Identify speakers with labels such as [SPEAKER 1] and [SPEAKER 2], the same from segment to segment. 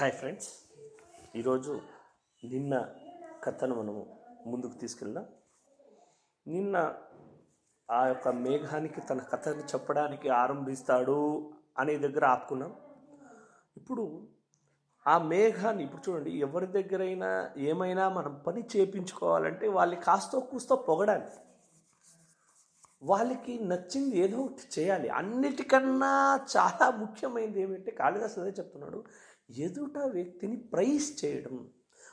[SPEAKER 1] Hi friends. ఈరోజు నిన్న కథను మనము ముందుకు తీసుకెళ్ళాం నిన్న ఆ యొక్క మేఘానికి తన కథను చెప్పడానికి ఆరంభిస్తాడు అనే దగ్గర ఆపుకున్నాం. ఇప్పుడు ఆ మేఘాన్ని ఇప్పుడు చూడండి ఎవరి దగ్గరైనా ఏమైనా మనం పని చేపించుకోవాలంటే వాళ్ళు కాస్తో కూస్తో పొగడాలి. వాళ్ళకి నచ్చింది ఏదో ఒకటి చేయాలి. అన్నిటికన్నా చాలా ముఖ్యమైనది ఏమంటే కాళిదాసు అదే చెప్తున్నాడు. ఎదుట వ్యక్తిని ప్రైజ్ చేయడం.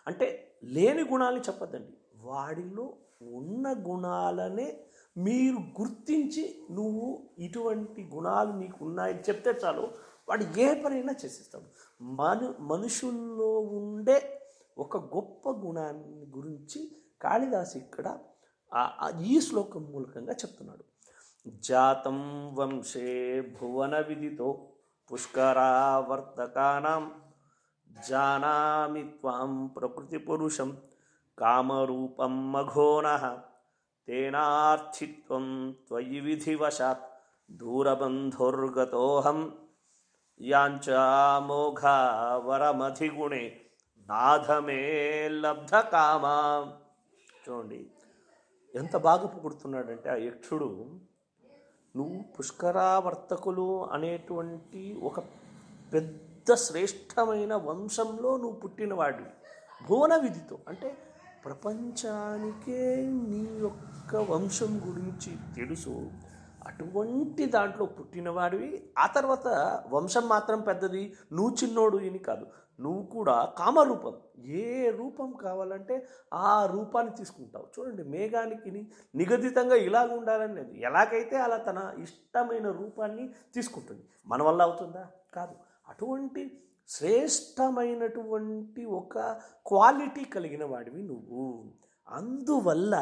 [SPEAKER 1] అంటే లేని గుణాలు చెప్పద్దండి. వాడిలో ఉన్న గుణాలనే మీరు గుర్తించి నువ్వు ఇటువంటి గుణాలు నీకు ఉన్నాయని చెప్తే చాలు వాడు ఏ పనైనా చేసేస్తాడు. మను మనుషుల్లో ఉండే ఒక గొప్ప గుణాన్ని గురించి కాళిదాస్ ఇక్కడ ఈ శ్లోకం మూలకంగా చెప్తున్నాడు. జాతం వంశే భువన విధితో పుష్కరావర్తకానం జానామి త్వాం ప్రకృతి పురుషం కామరూపం మఘోన తేనార్థిత్వం త్వయి విధివశాత్ దూరబంధుర్గతోహం యాంచామోఘావరమధిగుణే నాథమే లబ్ధ కామా చూడండి ఎంత బాగా పొగుడుతున్నాడంటే ఆ యక్షుడు నువ్వు పుష్కరావర్తకులు అనేటువంటి ఒక పెద్ద శ్రేష్టమైన వంశంలో నువ్వు పుట్టినవాడివి. భువన విధితో అంటే ప్రపంచానికే నీ యొక్క వంశం గురించి తెలుసు. అటువంటి దాంట్లో పుట్టినవాడివి. ఆ తర్వాత వంశం మాత్రం పెద్దది. నువ్వు చిన్నోడు అని కాదు. నువ్వు కూడా కామరూపం. ఏ రూపం కావాలంటే ఆ రూపాన్ని తీసుకుంటావు. చూడండి మేఘానికి నిగదితంగా ఇలాగ ఉండాలనేది ఎలాగైతే అలా తన ఇష్టమైన రూపాన్ని తీసుకుంటుంది. మన వల్ల అవుతుందా? కాదు. అటువంటి శ్రేష్టమైనటువంటి ఒక క్వాలిటీ కలిగిన వాడివి నువ్వు. అందువల్ల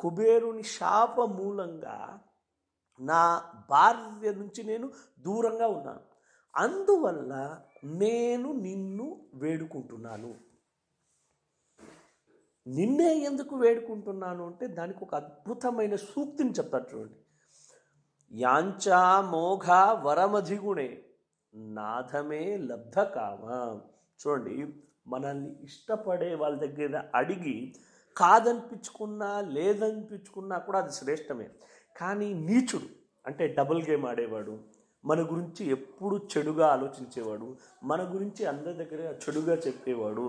[SPEAKER 1] కుబేరుని శాప మూలంగా నా భార్య నుంచి నేను దూరంగా ఉన్నాను. అందువల్ల నేను నిన్ను వేడుకుంటున్నాను. నిన్నే ఎందుకు వేడుకుంటున్నాను అంటే దానికి ఒక అద్భుతమైన సూక్తిని చెప్తాడు చూడండి. యాంచా మోఘ వరమధిగుణే నాథమే లబ్ధ కామ చూడండి మనల్ని ఇష్టపడే వాళ్ళ దగ్గర అడిగి కాదనిపించుకున్నా లేదనిపించుకున్నా కూడా అది శ్రేష్టమే. కానీ నీచుడు అంటే డబుల్ గేమ్ ఆడేవాడు మన గురించి ఎప్పుడు చెడుగా ఆలోచించేవాడు మన గురించి అందరి దగ్గర చెడుగా చెప్పేవాడు.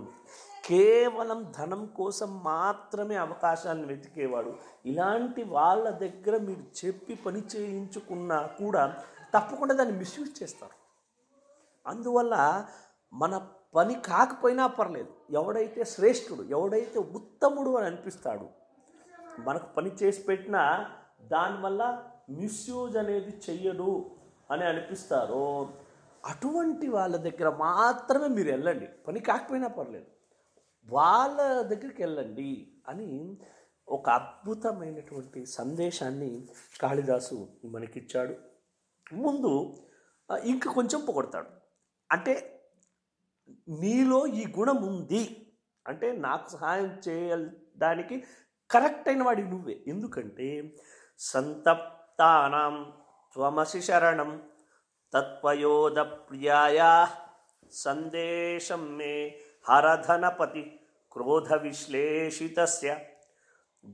[SPEAKER 1] కేవలం ధనం కోసం మాత్రమే అవకాశాన్ని వెతికేవాడు. ఇలాంటి వాళ్ళ దగ్గర మీరు చెప్పి పని చేయించుకున్నా కూడా తప్పకుండా దాన్ని మిస్యూజ్ చేస్తారు. అందువల్ల మన పని కాకపోయినా పర్లేదు. ఎవడైతే శ్రేష్ఠుడు ఎవడైతే ఉత్తముడు అని అనిపిస్తాడు మనకు పని చేసి పెట్టినా దానివల్ల మిస్యూజ్ అనేది చెయ్యడు అని అనిపిస్తారో అటువంటి వాళ్ళ దగ్గర మాత్రమే మీరు వెళ్ళండి. పని కాకపోయినా పర్లేదు. వాళ్ళ దగ్గరికి వెళ్ళండి అని ఒక అద్భుతమైనటువంటి సందేశాన్ని కాళిదాసు మనకిచ్చాడు. ముందు ఇంక ఇంకా కొంచెం పొగడతాడు. అంటే నీలో ఈ గుణం ఉంది. అంటే నాకు సహాయం చేయడానికి కరెక్ట్ అయిన వాడి నువ్వే. ఎందుకంటే సంతప్తానం త్వమసి శరణం తత్వయోధ ప్రియాయా సందేశం మే హరధనపతి క్రోధ విశ్లేషితస్య.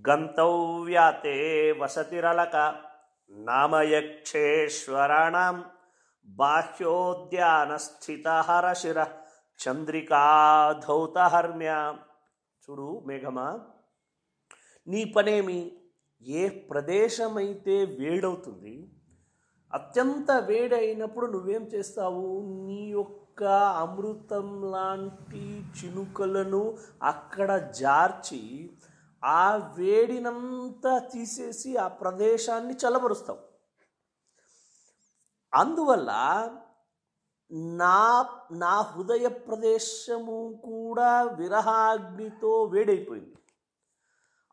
[SPEAKER 1] గంతవ్యాతే వసతిరలక నామయక్షేశ్వరాణం బాహ్యోద్యానస్థితహరశిర చంద్రికాధౌతహర్మ్య చూడు మేఘమా నీ పనేమి? ఏ ప్రదేశమైతే వేడవుతుంది అత్యంత వేడైనప్పుడు నువ్వేం చేస్తావు? నీ యొక్క అమృతం లాంటి చినుకలను అక్కడ జార్చి ఆ వేడినంతా తీసేసి ఆ ప్రదేశాన్ని చల్లబరుస్తాం అందువల్ల నా నా హృదయ ప్రదేశము కూడా విరహాగ్నితో వేడైపోయింది.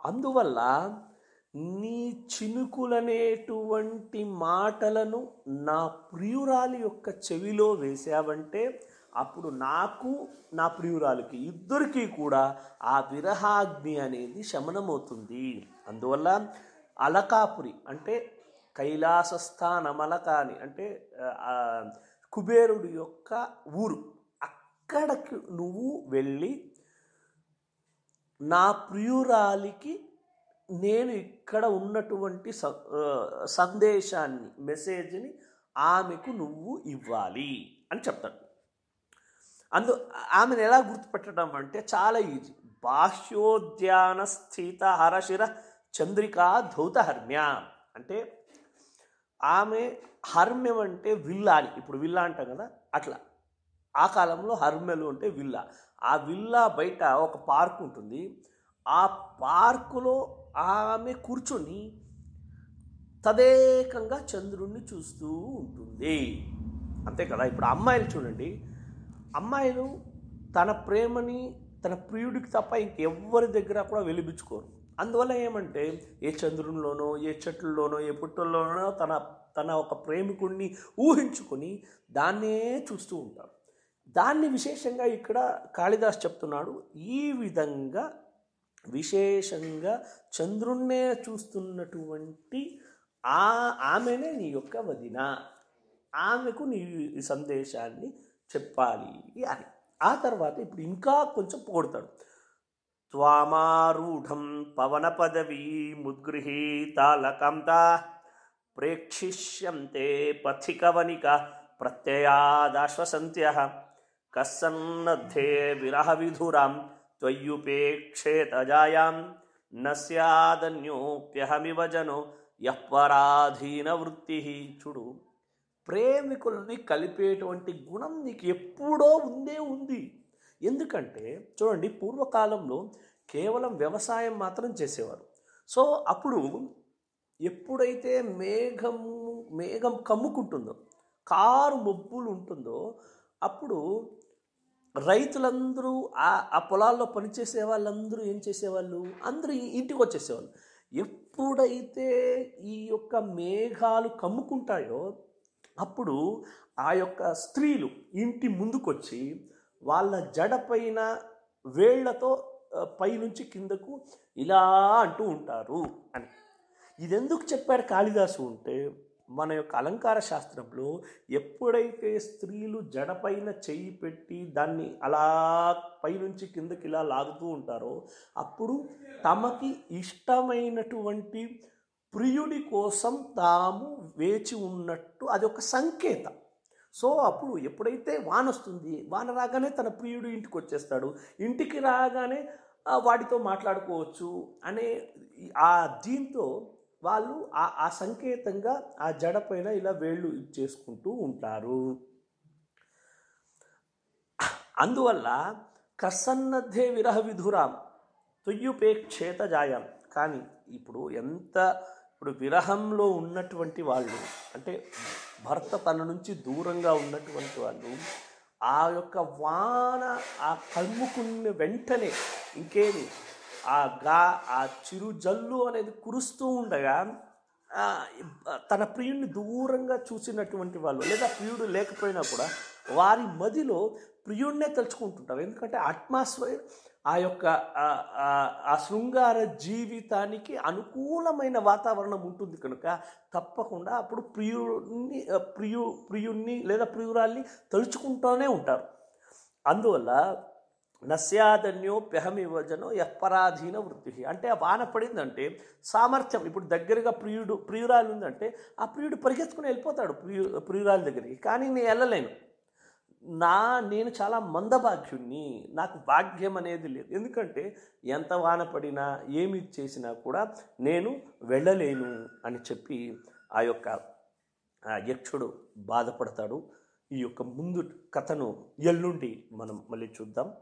[SPEAKER 1] అందువల్ల నీ చినుకులనేటువంటి మాటలను నా ప్రియురాలి యొక్క చెవిలో వేసావంటే అప్పుడు నాకు నా ప్రియురాలికి ఇద్దరికీ కూడా ఆ విరహాగ్ని అనేది శమనమవుతుంది. అందువల్ల అలకాపురి అంటే కైలాసస్థానమలకాని అంటే కుబేరుడు యొక్క ఊరు అక్కడికి నువ్వు వెళ్ళి నా ప్రియురాలికి నేను ఇక్కడ ఉన్నటువంటి స- సందేశాన్ని మెసేజ్ని ఆమెకు నువ్వు ఇవ్వాలి అని చెప్తాడు. అందు ఆమెను ఎలా గుర్తుపెట్టడం అంటే చాలా ఈజీ. బాహ్యోద్యాన స్థిత హరశిర చంద్రికా ధౌత హర్మ్య. అంటే ఆమె హర్మ్యం అంటే విల్లా అని. ఇప్పుడు విల్లా అంటాం కదా అట్లా. ఆ కాలంలో హర్మ్యలు అంటే విల్లా. ఆ విల్లా బయట ఒక పార్క్ ఉంటుంది. ఆ పార్కులో ఆమె కూర్చొని తదేకంగా చంద్రుణ్ణి చూస్తూ ఉంటుంది. అంతే కదా? ఇప్పుడు అమ్మాయిలు చూడండి. అమ్మాయిలు తన ప్రేమని తన ప్రియుడికి తప్ప ఇంకెవ్వరి దగ్గర కూడా వెలిపించుకోరు అందువల్ల ఏమంటే ఏ చంద్రునిలోనో ఏ చెట్లలోనో ఏ పుట్టల్లోనో తన తన ఒక ప్రేమికుడిని ఊహించుకొని దాన్నే చూస్తూ ఉంటారు. దాన్ని విశేషంగా ఇక్కడ కాళిదాస్ చెప్తున్నాడు. ఈ విధంగా విశేషంగా చంద్రుణ్ణే చూస్తున్నటువంటి ఆ ఆమెనే నీ యొక్క వదిన. ఆమెకు నీ సందేశాన్ని చెప్పాలి అని. ఆ తర్వాత ఇప్పుడు ఇంకా కొంచెం పొగడతాడు. త్వామారూఢం పవన పదవీ ముద్గృహీతాలకంతా ప్రేక్షిష్యంతే పథికవనిక ప్రత్యయాదాశ్వసంత్య. కస్సన్నద్ధే విరహ విధురాం త్వయ్యుపేక్షేతజాయాం న స్యాదన్యోప్యహమివ జనో యపరాధీన వృత్తి చూడు ప్రేమికుల్ని కలిపేటువంటి గుణం నీకు ఎప్పుడో ఉందే ఉంది. ఎందుకంటే చూడండి పూర్వకాలంలో కేవలం వ్యవసాయం మాత్రం చేసేవారు. సో అప్పుడు ఎప్పుడైతే మేఘం మేఘం కమ్ముకుంటుందో కారు మబ్బులు ఉంటుందో అప్పుడు రైతులందరూ ఆ ఆ పొలాల్లో పనిచేసే వాళ్ళందరూ ఏం చేసేవాళ్ళు? అందరూ ఇంటికి వచ్చేసేవాళ్ళు. ఎప్పుడైతే ఈ యొక్క మేఘాలు కమ్ముకుంటాయో అప్పుడు ఆ యొక్క స్త్రీలు ఇంటి ముందుకొచ్చి వాళ్ళ జడపైన వేళ్ళతో పైనుంచి కిందకు ఇలా అంటూ ఉంటారు అని. ఇది ఎందుకు చెప్పాడు కాళిదాసు అంటే మన యొక్క అలంకార శాస్త్రంలో ఎప్పుడైతే స్త్రీలు జడపైన చెయ్యి పెట్టి దాన్ని అలా పైనుంచి కిందకి ఇలా లాగుతూ ఉంటారో అప్పుడు తమకి ఇష్టమైనటువంటి ప్రియుడి కోసం తాము వేచి ఉన్నట్టు అది ఒక సంకేతం. సో అప్పుడు ఎప్పుడైతే వాన వస్తుంది వాన రాగానే తన ప్రియుడు ఇంటికి వచ్చేస్తాడు ఇంటికి రాగానే వాడితో మాట్లాడుకోవచ్చు అనే ఆ దీంతో వాళ్ళు ఆ ఆ సంకేతంగా ఆ జడ పైన ఇలా వేళ్ళు చేసుకుంటూ ఉంటారు. అందువల్ల కసన్నద్ధే విరహ విధురాం తుయ్యుపేక్షేత జాయం. కానీ ఇప్పుడు ఎంత ఇప్పుడు విరహంలో ఉన్నటువంటి వాళ్ళు అంటే భర్త తన నుంచి దూరంగా ఉన్నటువంటి వాళ్ళు ఆ యొక్క వాన ఆ కమ్ముకున్న వెంటనే ఇంకేమి ఆ గా ఆ చిరు జల్లు అనేది కురుస్తూ ఉండగా తన ప్రియుడిని దూరంగా చూసినటువంటి వాళ్ళు లేదా ప్రియుడు లేకపోయినా కూడా వారి మదిలో ప్రియుడినే తలుచుకుంటుంటారు. ఎందుకంటే అట్మాస్ఫియర్ ఆ యొక్క ఆ- ఆ శృంగార జీవితానికి అనుకూలమైన వాతావరణం ఉంటుంది కనుక తప్పకుండా అప్పుడు ప్రియుడిని ప్రియు ప్రియుణ్ణి లేదా ప్రియురాల్ని తలుచుకుంటూనే ఉంటారు. అందువల్ల నస్యాదన్యో పెహమివజనో యపరాధీన వృత్తి. అంటే ఆ వాన పడిందంటే సామర్థ్యం ఇప్పుడు దగ్గరగా ప్రియుడు ప్రియురాలు ఉందంటే ఆ ప్రియుడు పరిగెత్తుకుని వెళ్ళిపోతాడు ప్రియు ప్రియురాల దగ్గరికి. కానీ నేను వెళ్ళలేను. నా నేను చాలా మందభాగ్యుణ్ణి నాకు భాగ్యం అనేది లేదు. ఎందుకంటే ఎంత వాన పడినా ఏమి చేసినా కూడా నేను వెళ్ళలేను అని చెప్పి ఆ యొక్క యక్షుడు బాధపడతాడు. ఈ యొక్క ముందు కథను ఎల్లుండి మనం మళ్ళీ చూద్దాం.